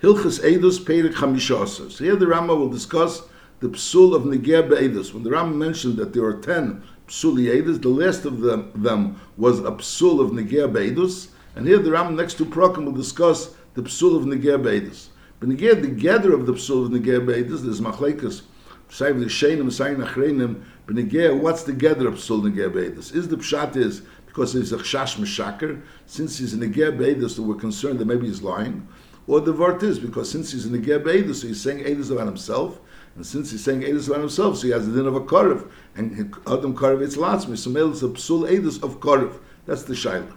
Hilchas Eidus Perik Chamishasa. Here the Rama will discuss the psul of Negeh Be'edus. When the Rama mentioned that there are ten psuli Eidus, the last of them, them was a psul of Negeh Be'edus, and here the Rama next to Prokim will discuss the psul of Negeh Be'edus. But Negeh, the gather of the psul of Negeh Be'edus, there's Machlekas, Sayim L'Sheinim, Sayim Achreinim, but Negeh, what's the gather of psul Negeh Be'edus? Is the pshat is, because he's a chash meshaker, since he's a Negeh Be'edus, so we're concerned that maybe he's lying, or the vart is because since he's in the Geb Eidus, so he's saying Eidus about himself, and since he's saying Eidus about himself, so he has the din of a Karev, and Adam Karev it's Latzmi, so male is a Psul Eidus of Karev. That's the Shaila.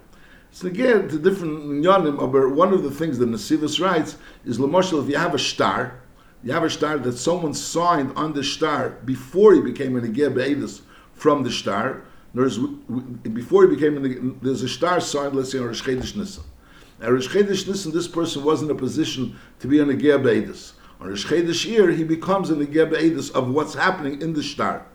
So again, the different Nyanim, one of the things that Nasivus writes is, Lamoshel, if you have a star, you have a star that someone signed on the star before he became an Geb Eidus from the star, there's, before he became an, there's a star signed, let's say, on Rosh Chodesh Nisan. Now, Nisan, this person was in a position to be on a Ger Be'edus. On Chodesh year, he becomes an Ger Be'edus of what's happening in the star.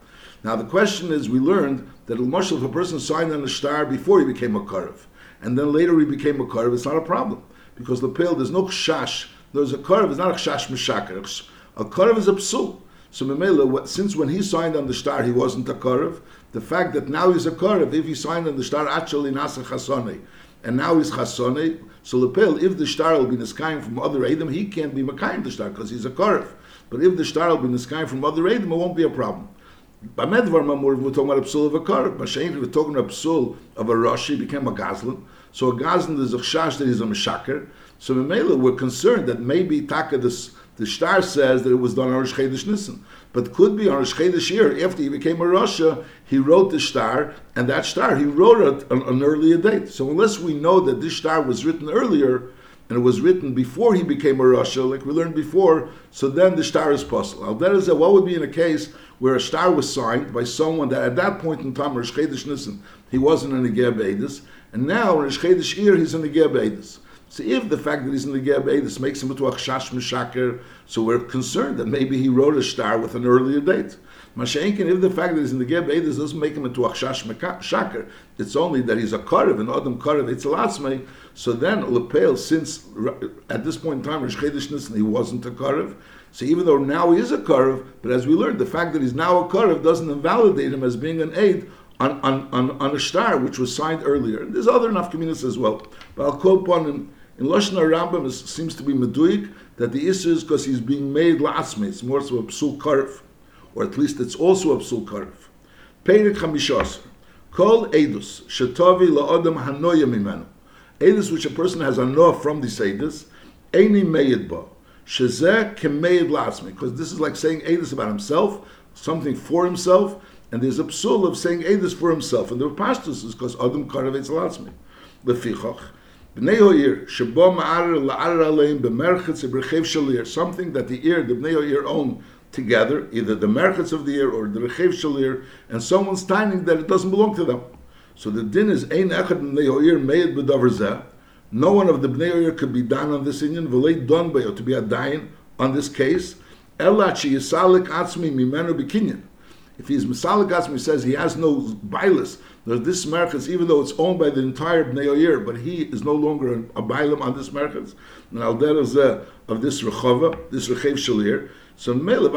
Now, the question is, we learned that if a person signed on the star before he became a Karev, and then later he became a Karev, it's not a problem. Because the pale, there's no Kshash. There's a Karev, it's not a Kshash Meshakar. A Karev is a Psul. So Memela, since when he signed on the star, he wasn't a Karev, the fact that now he's a Karev, if he signed on the star, actually Nasa Chasone, and now he's Chasone, so Lepel, if the star will be niskayim from other Edom, he can't be Makayim the star because he's a Karif. But if the star will be niskayim from other Edom, it won't be a problem. By Medvar Mamur, we're talking about a psul of a. By Shein, we're talking about a psul of a Rashi, became a Gazlan. So a Gazlan is a Chash that he's a Meshaker. So Memela, we're concerned that maybe Taka, this, the star says that it was done on Rosh Chodesh Nisan. But could be on Rosh Chodesh year, after he became a Rasha, he wrote the star, and that star, he wrote it on an earlier date. So unless we know that this star was written earlier, and it was written before he became a Rasha, like we learned before, so then the star is possible. Now that is a, what would be in a case where a star was signed by someone that at that point in time, Rosh Nisan, he wasn't in the Geb and now in Rosh year, he's in the Geb so if the fact that he's in the Geb this makes him into a chash mishaker, so we're concerned that maybe he wrote a star with an earlier date. Mashenkin, if the fact that he's in the Geb this doesn't make him into a chash mishaker, it's only that he's a karev, an adam karev, it's a latzmei, so then lepel, since at this point in time, Rosh Chodesh he wasn't a karev, so even though now he is a karev, but as we learned, the fact that he's now a karev doesn't invalidate him as being an aid on, on, on, on a star which was signed earlier. And there's other nafkaminas as well. But I'll quote one in Lashon Rambam, seems to be meduik that the issue is because he's being made la'asme. It's more so a psul karf, or at least it's also a psul karf. Peirik chamishas. Kol edus shetovi la'odam hanoya mimenu. Edus which a person has a noah from the edus, eini meyed bo. Shezeh kemeyed la'asme. Because this is like saying edus about himself, something for himself, and there's a psul of saying edus for himself. And the pashtus is because adam karavetz la'asme. Lefichach. Something that the ear, the Bnei own together, either the merchetz of the ear or the Rechev Shalir, and someone's timing that it doesn't belong to them. So the din is Ein Echad Bnei Hoir B'davar No one of the Bnei could be done on this Indian, V'lei Don Bayo, to be a dain on this case, Ela Chi Yisalik Atzmi Mimenu B'kinyan. If he's Misalik Atzmi, says he has no bilis, that this merchants, even though it's owned by the entire Bnei Oyer, but he is no longer a bailam on this merchants, and al uh, of this rechava, this rechev shalir. So mele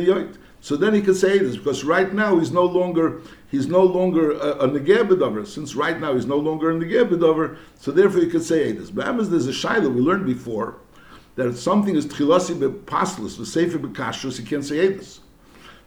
yod. So then he can say this because right now he's no longer he's no longer a, a negebedover. Since right now he's no longer a negebedover, so therefore he could say this. But there's a shaila we learned before that if something is tchilasi bepaslis, the sefer bekashrus, he can't say this.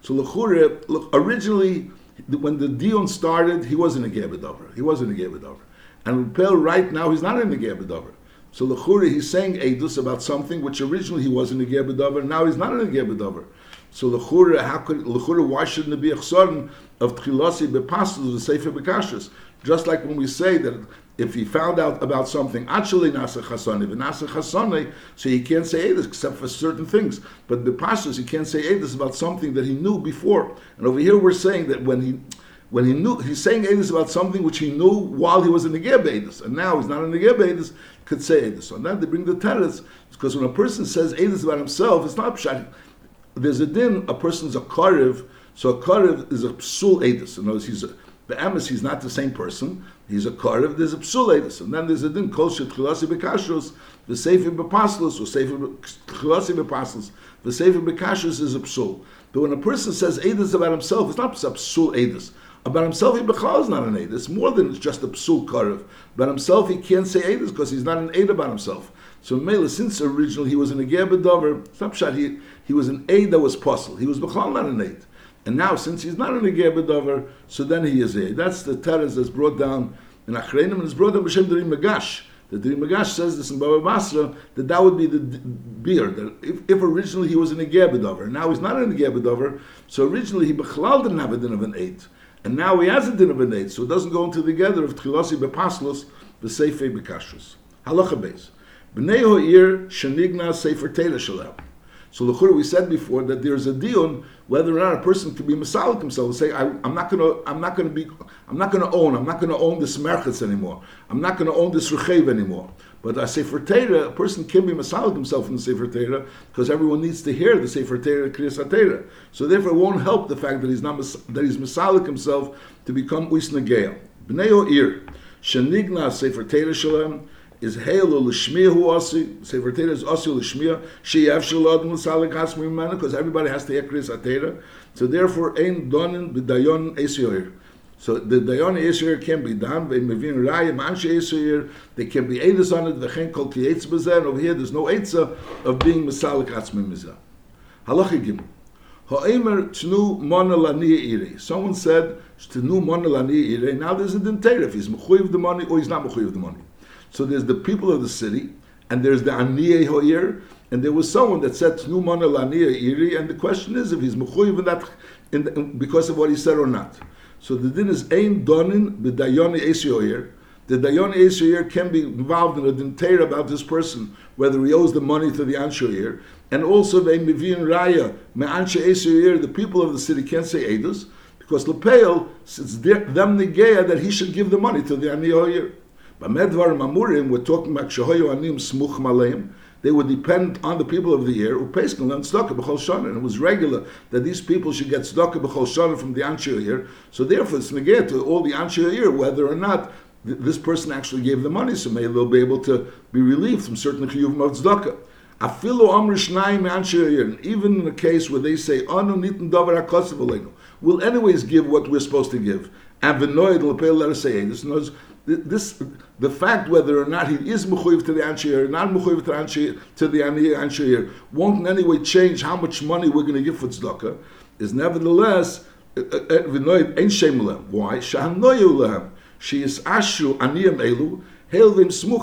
So lechure, originally when the Dion started, he wasn't a Gebedover. He wasn't a Gebedover. And Rupel right now, he's not in the Gebedover. So Lechuri, he's saying Eidus about something which originally he wasn't a Gebedover, now he's not in a Gebedover. So Lechura, how could Lechura, why shouldn't it be a chsorin of Tchilasi Bepastus, the Sefer Bekashas? Just like when we say that if he found out about something, actually nasa chasane, nasa chasane, so he can't say edus except for certain things. But the pashas, he can't say edus about something that he knew before. And over here we're saying that when he when he knew he's saying edus about something which he knew while he was in the edus, and now he's not in the edus, could say edus. So now they bring the teretz because when a person says edus about himself, it's not pshat. There's a din. A person's a karev, so a karev is a psul edus. In other words, he's a, the emes, he's not the same person, he's a Karev, there's a Psuledus. And then there's a din, Kol Shetchilasi Bekashrus, the Sefer Bepaslos, or Sefer Chilasi Bepaslos, the Sefer Bekashrus is a Psul. But when a person says Edus about himself, it's not a Psul Edus. About himself, he Bechal is not an Edus. It's more than just a Psul Karev. About himself, he can't say Edus because he's not an Ed about himself. So Mela, since originally he was an Eger Bedover, Snapshot, he, he was an Ed that was Puzzle. He was Bechal not an Ed. And now, since he's not an Eger Bedover, so then he is a. That's the teres that's brought down in Achreinim, and it's brought down B'Shem Derim Magash. The Derim Magash says this in Baba Basra, that that would be the beer. That if, if originally he was an Eger Bedover, now he's not an Eger Bedover, so originally he Bechlal didn't have a din of an eight. And now he has a din of an eight, so it doesn't go into the together of Tchilasi Bepaslos, B'Seifei Bekashrus. Halacha Beis. B'nei Ho'ir Shenigna Sefer Teira Shalem. So Lechura, we said before that there's a deal whether or not a person can be masalik himself and say, I, am not to, I'm not going to be, I'm not to own, I'm not to own this merchatz anymore. I'm not going to own this rechev anymore. But a sefer Teira, a person can be masalik himself in the sefer Teira because everyone needs to hear the sefer Teira, kriyas Teira. So therefore, it won't help the fact that he's not that he's masalik himself to become uisnageil. Bnei ir shenigna sefer Teira shalem is hail or lishmia who asi sefer Torah is asi lishmia she avshalad musalik hasmi mana because everybody has to hear Chris so therefore ein donin b'dayon esioyer so the dayon esioyer can be done by mevin raya manche esioyer they can be edus on it v'chen kol ki eitz bezen over here there's no eitza of being musalik hasmi mizah halacha gim Ha'emer tnu mona lani ire. Someone said, tnu mona lani ire. Now there's a dintera. If he's mechuyev the money or he's not mechuyev the money. So there's the people of the city, and there's the Aniyeh Hoyer, and there was someone that said Tnu Mana Laniya Iri, and the question is if he's Mechuyev in that in the, because of what he said or not. So the din is Ein Donin B'Dayoni Esioyer. The Dayoni Esioyer can be involved in a dinteir about this person, whether he owes the money to the Anshoyer, and also they Mivin Raya, Me'anshe Esioyer, the people of the city can't say Edus, because Lepeil, it's them Negeya that he should give the money to the Aniyah Bamedvar Mamurim, we're talking about Shahoyu Anim Smuch Maleim. They would depend on the people of the year pays and tzedakah b'chol shana, and it was regular that these people should get tzedakah b'chol shana from the anshe year. So therefore, it's negate to all the anshe year whether or not th- this person actually gave the money. So maybe they'll be able to be relieved from certain chiyuvim of tzedakah. Afilu amr shnayim anshe Even in a case where they say anu nitin davar hakosav we'll anyways give what we're supposed to give. And v'noid l'peil let this this the fact whether or not he is mechuyev to the ansher or not mechuyev to the ansher to the ansher won't in any way change how much money we're going to give for tzedakah. Is nevertheless uh, uh, uh, ein shem Why? Shahanoyu lehem. She is ashu aniyam elu. There's some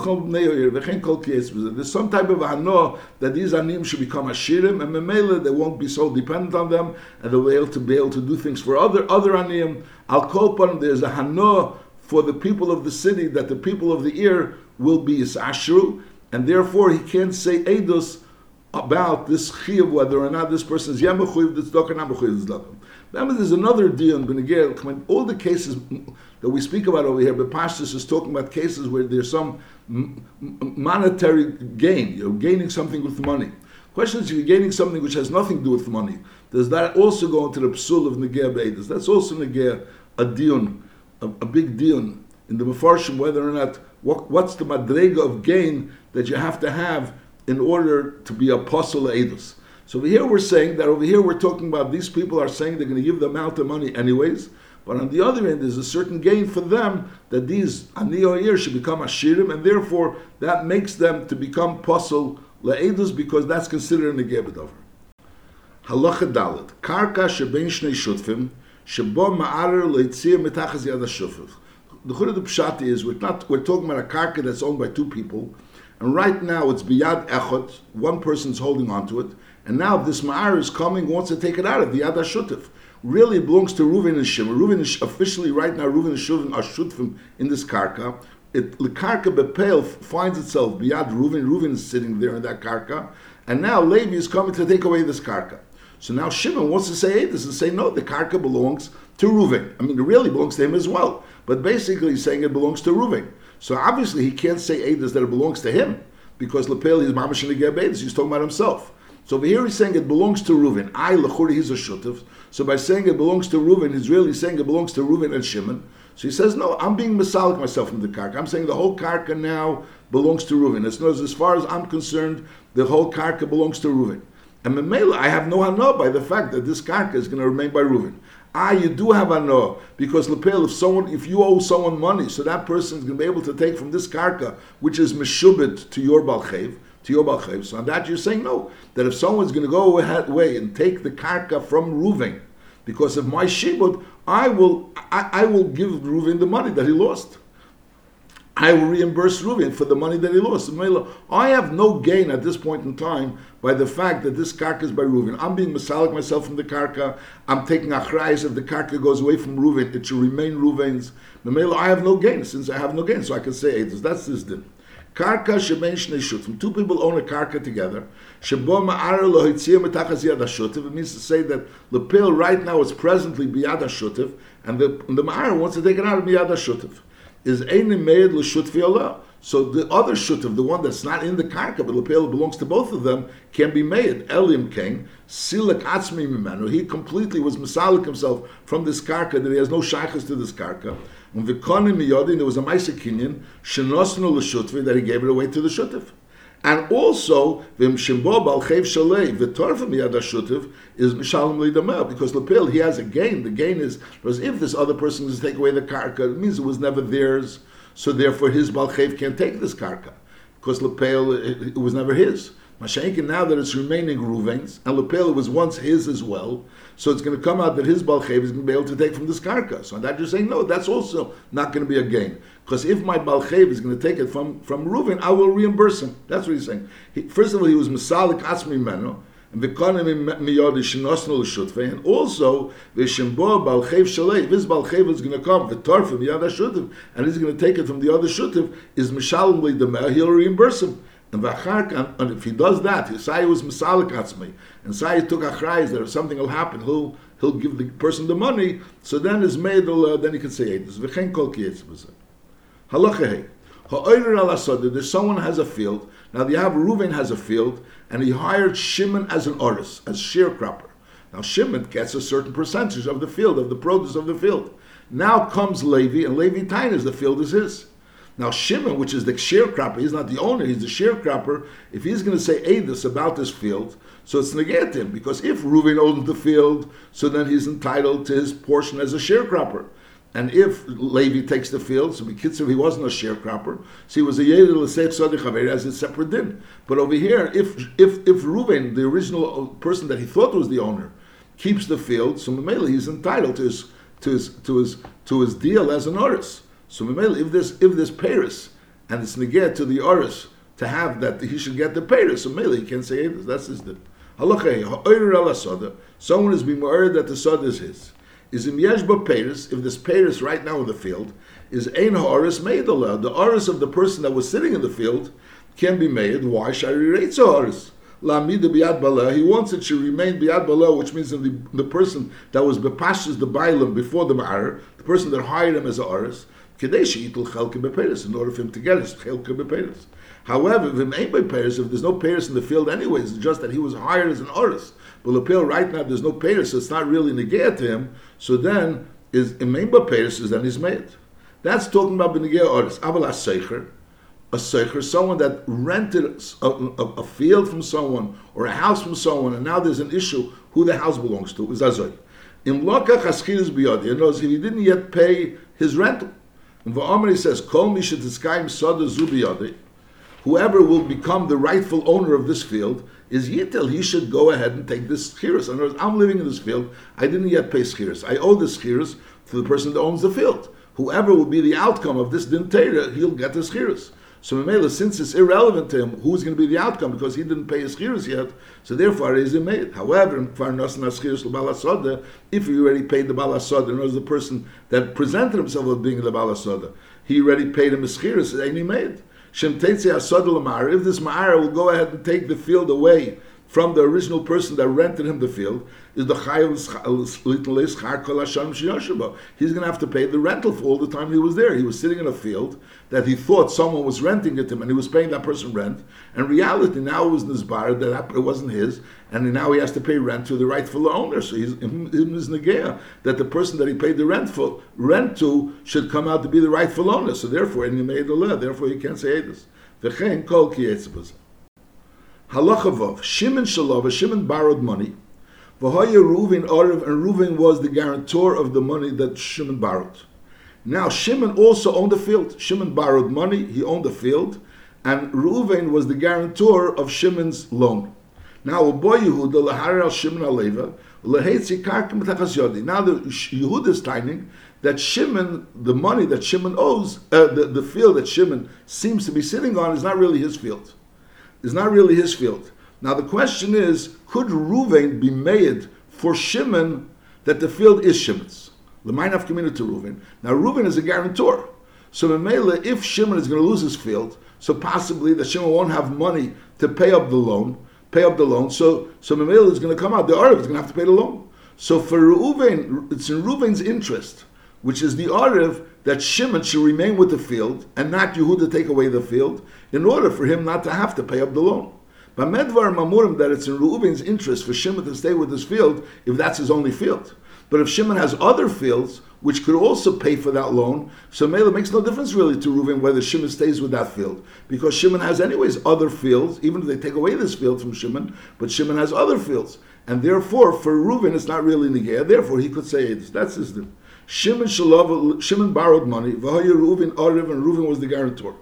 type of hano that these anim should become ashirim, and memela they won't be so dependent on them, and they'll be able to be able to do things for other other anim. Al there's a hano for the people of the city that the people of the ear will be his ashru, and therefore he can't say edus about this chiyuv whether or not this person is yemechuyev this dokar not mechuyev this Remember, there's another deal Benegel. All the cases that we speak about over here, but Pashtus is talking about cases where there's some monetary gain. You're gaining something with money. Question is, if you're gaining something which has nothing to do with money, does that also go into the psul of Negeh Be'edus? That's also Negeh a dion a, a big deal in the Mefarshim whether or not what, what's the madrega of gain that you have to have in order to be apostle edus. So over here we're saying that over here we're talking about these people are saying they're going to give the amount of money anyways, but on the other end there's a certain gain for them that these aniyah should become ashirim, and therefore that makes them to become apostle le'edus because that's considered a gebedover. Halacha dalit karka shebein shnei shutfim Shabo ma'arer leitzir yad. The the pshat is we're not we're talking about a karka that's owned by two people, and right now it's biyad echot. One person's holding on to it, and now this ma'ar is coming wants to take it out of the yad hashutaf. Really belongs to Reuven and Shimon. Reuven is officially right now Reuven and Shimon are shutfim in this karka. It, the karka bepel finds itself beyond Reuven. Reuven is sitting there in that karka, and now Levi is coming to take away this karka. So now Shimon wants to say this and say, no, the karka belongs to Reuven. I mean, it really belongs to him as well. But basically, he's saying it belongs to Reuven. So obviously, he can't say Eidas that it belongs to him because Lepel is Mamash and He's talking about himself. So over here, he's saying it belongs to Reuven. I, Lechuri, he's a Shutif. So by saying it belongs to Reuven, he's really saying it belongs to Reuven and Shimon. So he says, no, I'm being misalik myself from the karka. I'm saying the whole karka now belongs to Reuven. As, as far as I'm concerned, the whole karka belongs to Reuven. And Memela, I have no hana by the fact that this karka is going to remain by Reuven. Ah, you do have hana because lepel, if someone, if you owe someone money, so that person is going to be able to take from this karka, which is meshubit to your balchev, to your balchev. So on that you're saying no, that if someone's going to go away and take the karka from Reuven because of my shibud, I will, I, I will give Reuven the money that he lost. I will reimburse Reuven for the money that he lost. I have no gain at this point in time by the fact that this karka is by Reuven. I'm being masalik myself from the karka. I'm taking achrayas. If the karka goes away from Reuven, it should remain Reuven's. I have no gain since I have no gain, so I can say. That's this din. Karka shebein shnei shutim. Two people own a karka together. Shebo ma'ara lo hitziyah metachas yad hashutiv. It means to say that the pill right now is presently biyad hashutiv, and the, the ma'ara wants to take it out of biyad hashutiv is Einim Meid L'Shut Allah. So the other Shutiv, the one that's not in the Karka, but Lepel belongs to both of them, can be made. Elim King, Silak Atzmi Mimenu. He completely was Masalik himself from this Karka, that he has no shaykhs to this Karka. And Vikonim Miyodin, there was a Maisa Kinyan, Shenosnu L'Shutvi, that he gave it away to the Shutiv. And also, Vim Shimbo Bal Chev Shalei, Vitorfa Miyad Hashutiv, is Mishalim Lidamel, because Lapil, he has a gain. The gain is, because if this other person is to take away the karka, it means it was never theirs, so therefore his Bal can't take this karka, because Lapil, it, it was never his. Mashenkin, now that it's remaining Ruvain's, and Lepel was once his as well, so it's going to come out that his Balchev is going to be able to take from this karka. So that you're saying, no, that's also not going to be a gain. Because if my Balchev is going to take it from, from Reuven, I will reimburse him. That's what he's saying. He, first of all, he was Masalik Asmi Meno, and v'konim miyod shenosnu l'shutve, and also v'shembo balchev shalei. This balchev is going to come the other shutiv, and he's going to take it from the other shutiv. Is mishalim le'demer, he'll reimburse him. And if he does that, Yisai was misalik atzmei, and Sai took achrayis that if something will happen, he'll he'll give the person the money. So then his maid uh, then he can say it. V'chen kol Halacha Ha'oyer al There's someone has a field. Now you have Reuven has a field, and he hired Shimon as an artist, as sharecropper. Now Shimon gets a certain percentage of the field, of the produce of the field. Now comes Levi, and Levi Tainas, the field is his. Now Shimon, which is the sharecropper, he's not the owner, he's the sharecropper. If he's going to say Adis about this field, so it's negative because if Reuven owns the field, so then he's entitled to his portion as a sharecropper. And if Levi takes the field, so Bekitzer, he wasn't a sharecropper, so he was a Tzaddik Haver as a separate din. But over here, if if if Reuven, the original person that he thought was the owner, keeps the field, so Mamela he's entitled to his to his to his to his deal as an oris. So if this if this Paris and it's neged to the oris to have that he should get the Paris, so Mamela he can't say it. That's his din. Someone is being worried that the sod is his is in Yeshba Paris, if this Paris right now in the field is Ein Ha'aris Meidala, the Aris of the person that was sitting in the field can be made. Why Shari Reitz Ha'aris? Lamida Biad Bala, he wants it to remain Biad Bala, which means the, the person that was Bepashas the Bailam before the Ma'ar, the person that hired him as a Aris, Kadeshi Itul Chelke Beperis, in order for him to get his Chelke Beperis. However, if ain't by Paris, if there's no Paris in the field anyways, it's just that he was hired as an Aris. But Lapel right now there's no Paris, so it's not really negate to him. So then is Imemba Paris is then he's made. That's talking about Benegea Oris. Aval Seicher, a Seicher, someone that rented a, a, a, field from someone or a house from someone, and now there's an issue who the house belongs to. Is Azoy. In Loka Chaskiris Biyadi, in other he didn't yet pay his rental. And Va'amar he says, Kol Mishat Sada Zubiyadi, whoever will become the rightful owner of this field, is Yitel, he should go ahead and take this schiras. In other words, I'm living in this field, I didn't yet pay schiras. I owe this schiras to the person that owns the field. Whoever will be the outcome of this dintera, he'll get the schiras. So Mamela, since it's irrelevant to him who's going to be the outcome because he didn't pay his schiras yet, so therefore he's made. However, if he already paid the balasoda, in words, the person that presented himself as being the balasoda, he already paid him his schiras, and he made. If this Ma'ara will go ahead and take the field away from the original person that rented him the field is the He's going to have to pay the rental for all the time he was there. He was sitting in a field that he thought someone was renting it to him, and he was paying that person rent. And reality now it was Nizbar that it wasn't his, and now he has to pay rent to the rightful owner. So he's him is negaya that the person that he paid the rent for rent to should come out to be the rightful owner. So therefore, and he made the law. Therefore, he can't say this. V'chein kol Halachavov, Shimon Shalava, Shimon borrowed money. Vahaya Reuven Arav, and Reuven was the guarantor of the money that Shimon borrowed. Now Shimon also owned the field. Shimon borrowed money, he owned the field, and Reuven was the guarantor of Shimon's loan. Now boy Yehuda Shimon aleva. Now the Yehuda is timing that Shimon, the money that Shimon owes, uh, the, the field that Shimon seems to be sitting on, is not really his field is not really his field. Now the question is, could Ruvain be made for Shimon that the field is Shimon's? The mind of community to Ruvain. Now Ruvain is a guarantor. So Mamela, if Shimon is going to lose his field, so possibly that Shimon won't have money to pay up the loan, pay up the loan. So so Mamela is going to come out. The Arab is going to have to pay the loan. So for Reuven, it's in Reuven's interest, which is the Arab, that Shimon should remain with the field and not Yehuda take away the field in order for him not to have to pay up the loan. But Medvar Mamurim that it's in Reuven's interest for Shimon to stay with his field if that's his only field. But if Shimon has other fields which could also pay for that loan, so Mela makes no difference really to Reuven whether Shimon stays with that field because Shimon has anyways other fields, even if they take away this field from Shimon, but Shimon has other fields, and therefore for Reuven it's not really negaya. Therefore he could say That's his. Shimon Shalov, Shimon borrowed money. V'hoya Reuven Ariv, and Reuven was the guarantor.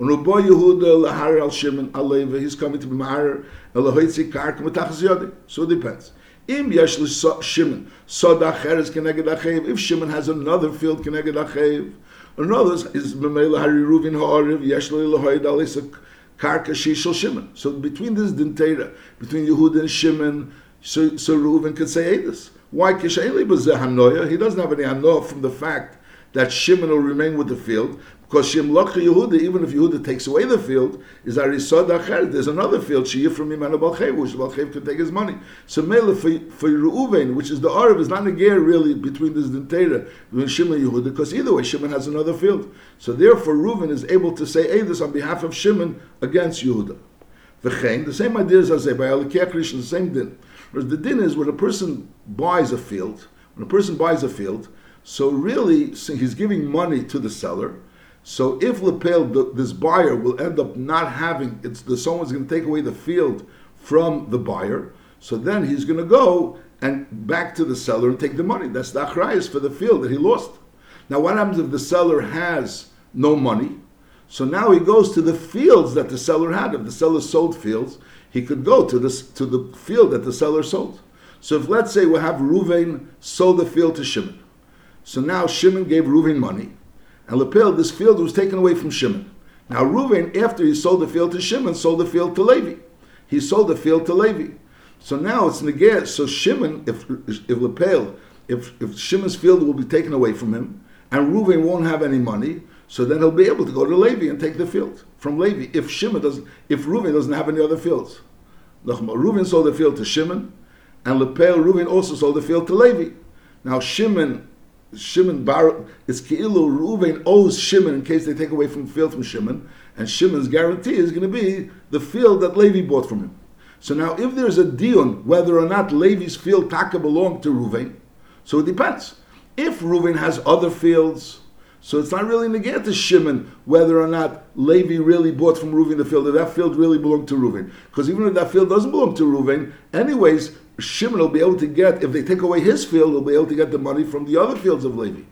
When Rabbi Yehuda lahar al Shimon aleva, he's coming to be mahar elahoitzi karka matachas yodi. So it depends. Im yesh Shimon soda cheres keneged achev. If Shimon has another field keneged achev, another is b'mei lahari Reuven ha'ariv yesh lehoid alisa karka shishel Shimon. So between this dintera, between Yehuda and Shimon, so, so Reuven could say this. Why? He doesn't have any hanoah from the fact that Shimon will remain with the field, because Shem Yehuda, even if Yehuda takes away the field, is Arisod Acher. There's another field, Shiyah from Imanu Balchev, which Balchev can take his money. So Mela for, for Reuven, which is the Arab, is not a gear really between this Dintera, between Shimon and Yehuda, because either way Shimon has another field. So therefore Reuven is able to say this on behalf of Shimon against Yehuda. The same idea as say by Alikeh the same din. The din is when a person buys a field, when a person buys a field, so really so he's giving money to the seller. So if Lepel, this buyer will end up not having, it's the someone's going to take away the field from the buyer. So then he's going to go and back to the seller and take the money. That's the achrayas for the field that he lost. Now, what happens if the seller has no money? So now he goes to the fields that the seller had. If the seller sold fields, he could go to this to the field that the seller sold. So if let's say we have Ruvain sold the field to Shimon, so now Shimon gave Ruvain money, and Lepil, this field was taken away from Shimon. Now Ruvain, after he sold the field to Shimon, sold the field to Levi. He sold the field to Levi. So now it's neged. So Shimon, if if Lepel, if if Shimon's field will be taken away from him, and Ruvain won't have any money, so then he'll be able to go to Levi and take the field from Levi. If Shimon doesn't, if Reuven doesn't have any other fields, Reuven sold the field to Shimon, and Lepel Reuven also sold the field to Levi. Now Shimon, Shimon Bar, it's Keilu Reuven owes Shimon in case they take away from field from Shimon, and Shimon's guarantee is going to be the field that Levi bought from him. So now, if there's a dion whether or not Levi's field taka belonged to Reuven, so it depends. If Reuven has other fields so it's not really negate to Shimon whether or not Levi really bought from Reuven the field, if that field really belonged to Reuven. Because even if that field doesn't belong to Reuven, anyways, Shimon will be able to get, if they take away his field, he'll be able to get the money from the other fields of Levi.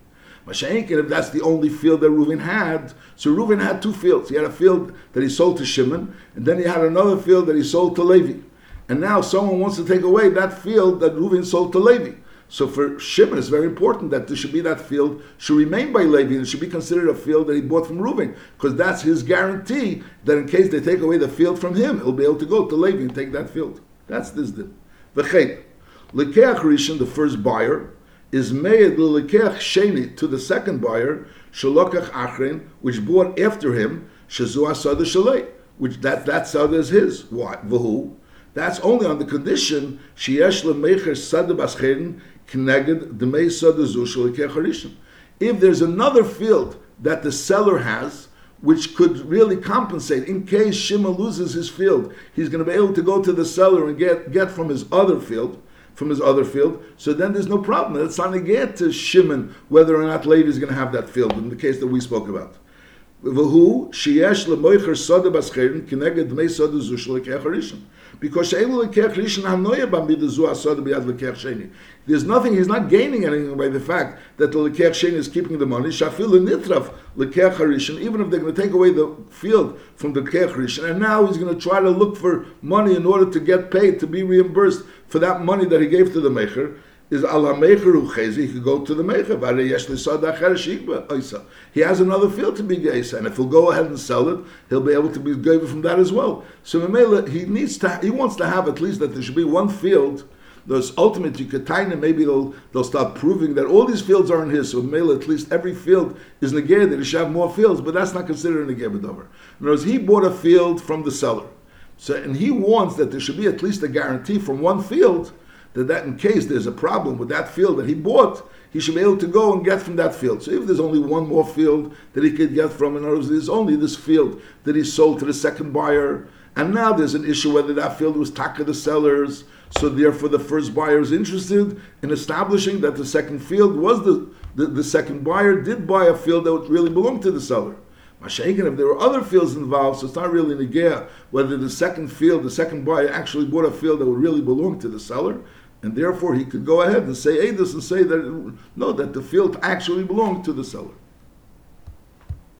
Mashenkin, if that's the only field that Reuven had, so Reuven had two fields. He had a field that he sold to Shimon, and then he had another field that he sold to Levi. And now someone wants to take away that field that Reuven sold to Levi. So for Shimon, it's very important that there should be that field should remain by Levi and it should be considered a field that he bought from Reuben because that's his guarantee that in case they take away the field from him, he'll be able to go to Levi and take that field. That's this din. V'chein, lekeach rishon, the first buyer, is made lekeach sheni to the second buyer, shalokach achrin, which bought after him, shazu asada shalei, which that that sada is his. Why? V'hu That's only on the condition sheyesh lemecher sada bascherin If there's another field that the seller has, which could really compensate in case Shima loses his field, he's going to be able to go to the seller and get, get from his other field, from his other field. So then there's no problem. It's not a get to Shimon whether or not Levi is going to have that field in the case that we spoke about. Because There's nothing, he's not gaining anything by the fact that the lekech sheni is keeping the money. Shafil nitraf lekech harishon, even if they're going to take away the field from the lekech harishon, and now he's going to try to look for money in order to get paid, to be reimbursed for that money that he gave to the mecher is ala mecher uchezi, he could go to the mecher. He has another field to be geisa, and if he'll go ahead and sell it, he'll be able to be given from that as well. So he needs to, he wants to have at least that there should be one field. Those ultimate Yukataina, maybe they'll they'll start proving that all these fields aren't his. So Mela, at least every field is negated. That he should have more fields, but that's not considered a Negebedover. In other words, he bought a field from the seller. So and he wants that there should be at least a guarantee from one field that, that in case there's a problem with that field that he bought, he should be able to go and get from that field. So if there's only one more field that he could get from, in other words, there's only this field that he sold to the second buyer, and now there's an issue whether that field was taka the sellers. So therefore, the first buyer is interested in establishing that the second field was the, the, the second buyer did buy a field that would really belonged to the seller. Mashaken, if there were other fields involved, so it's not really negaya whether the second field, the second buyer actually bought a field that would really belong to the seller and therefore he could go ahead and say Edus and say that no, that the field actually belonged to the seller.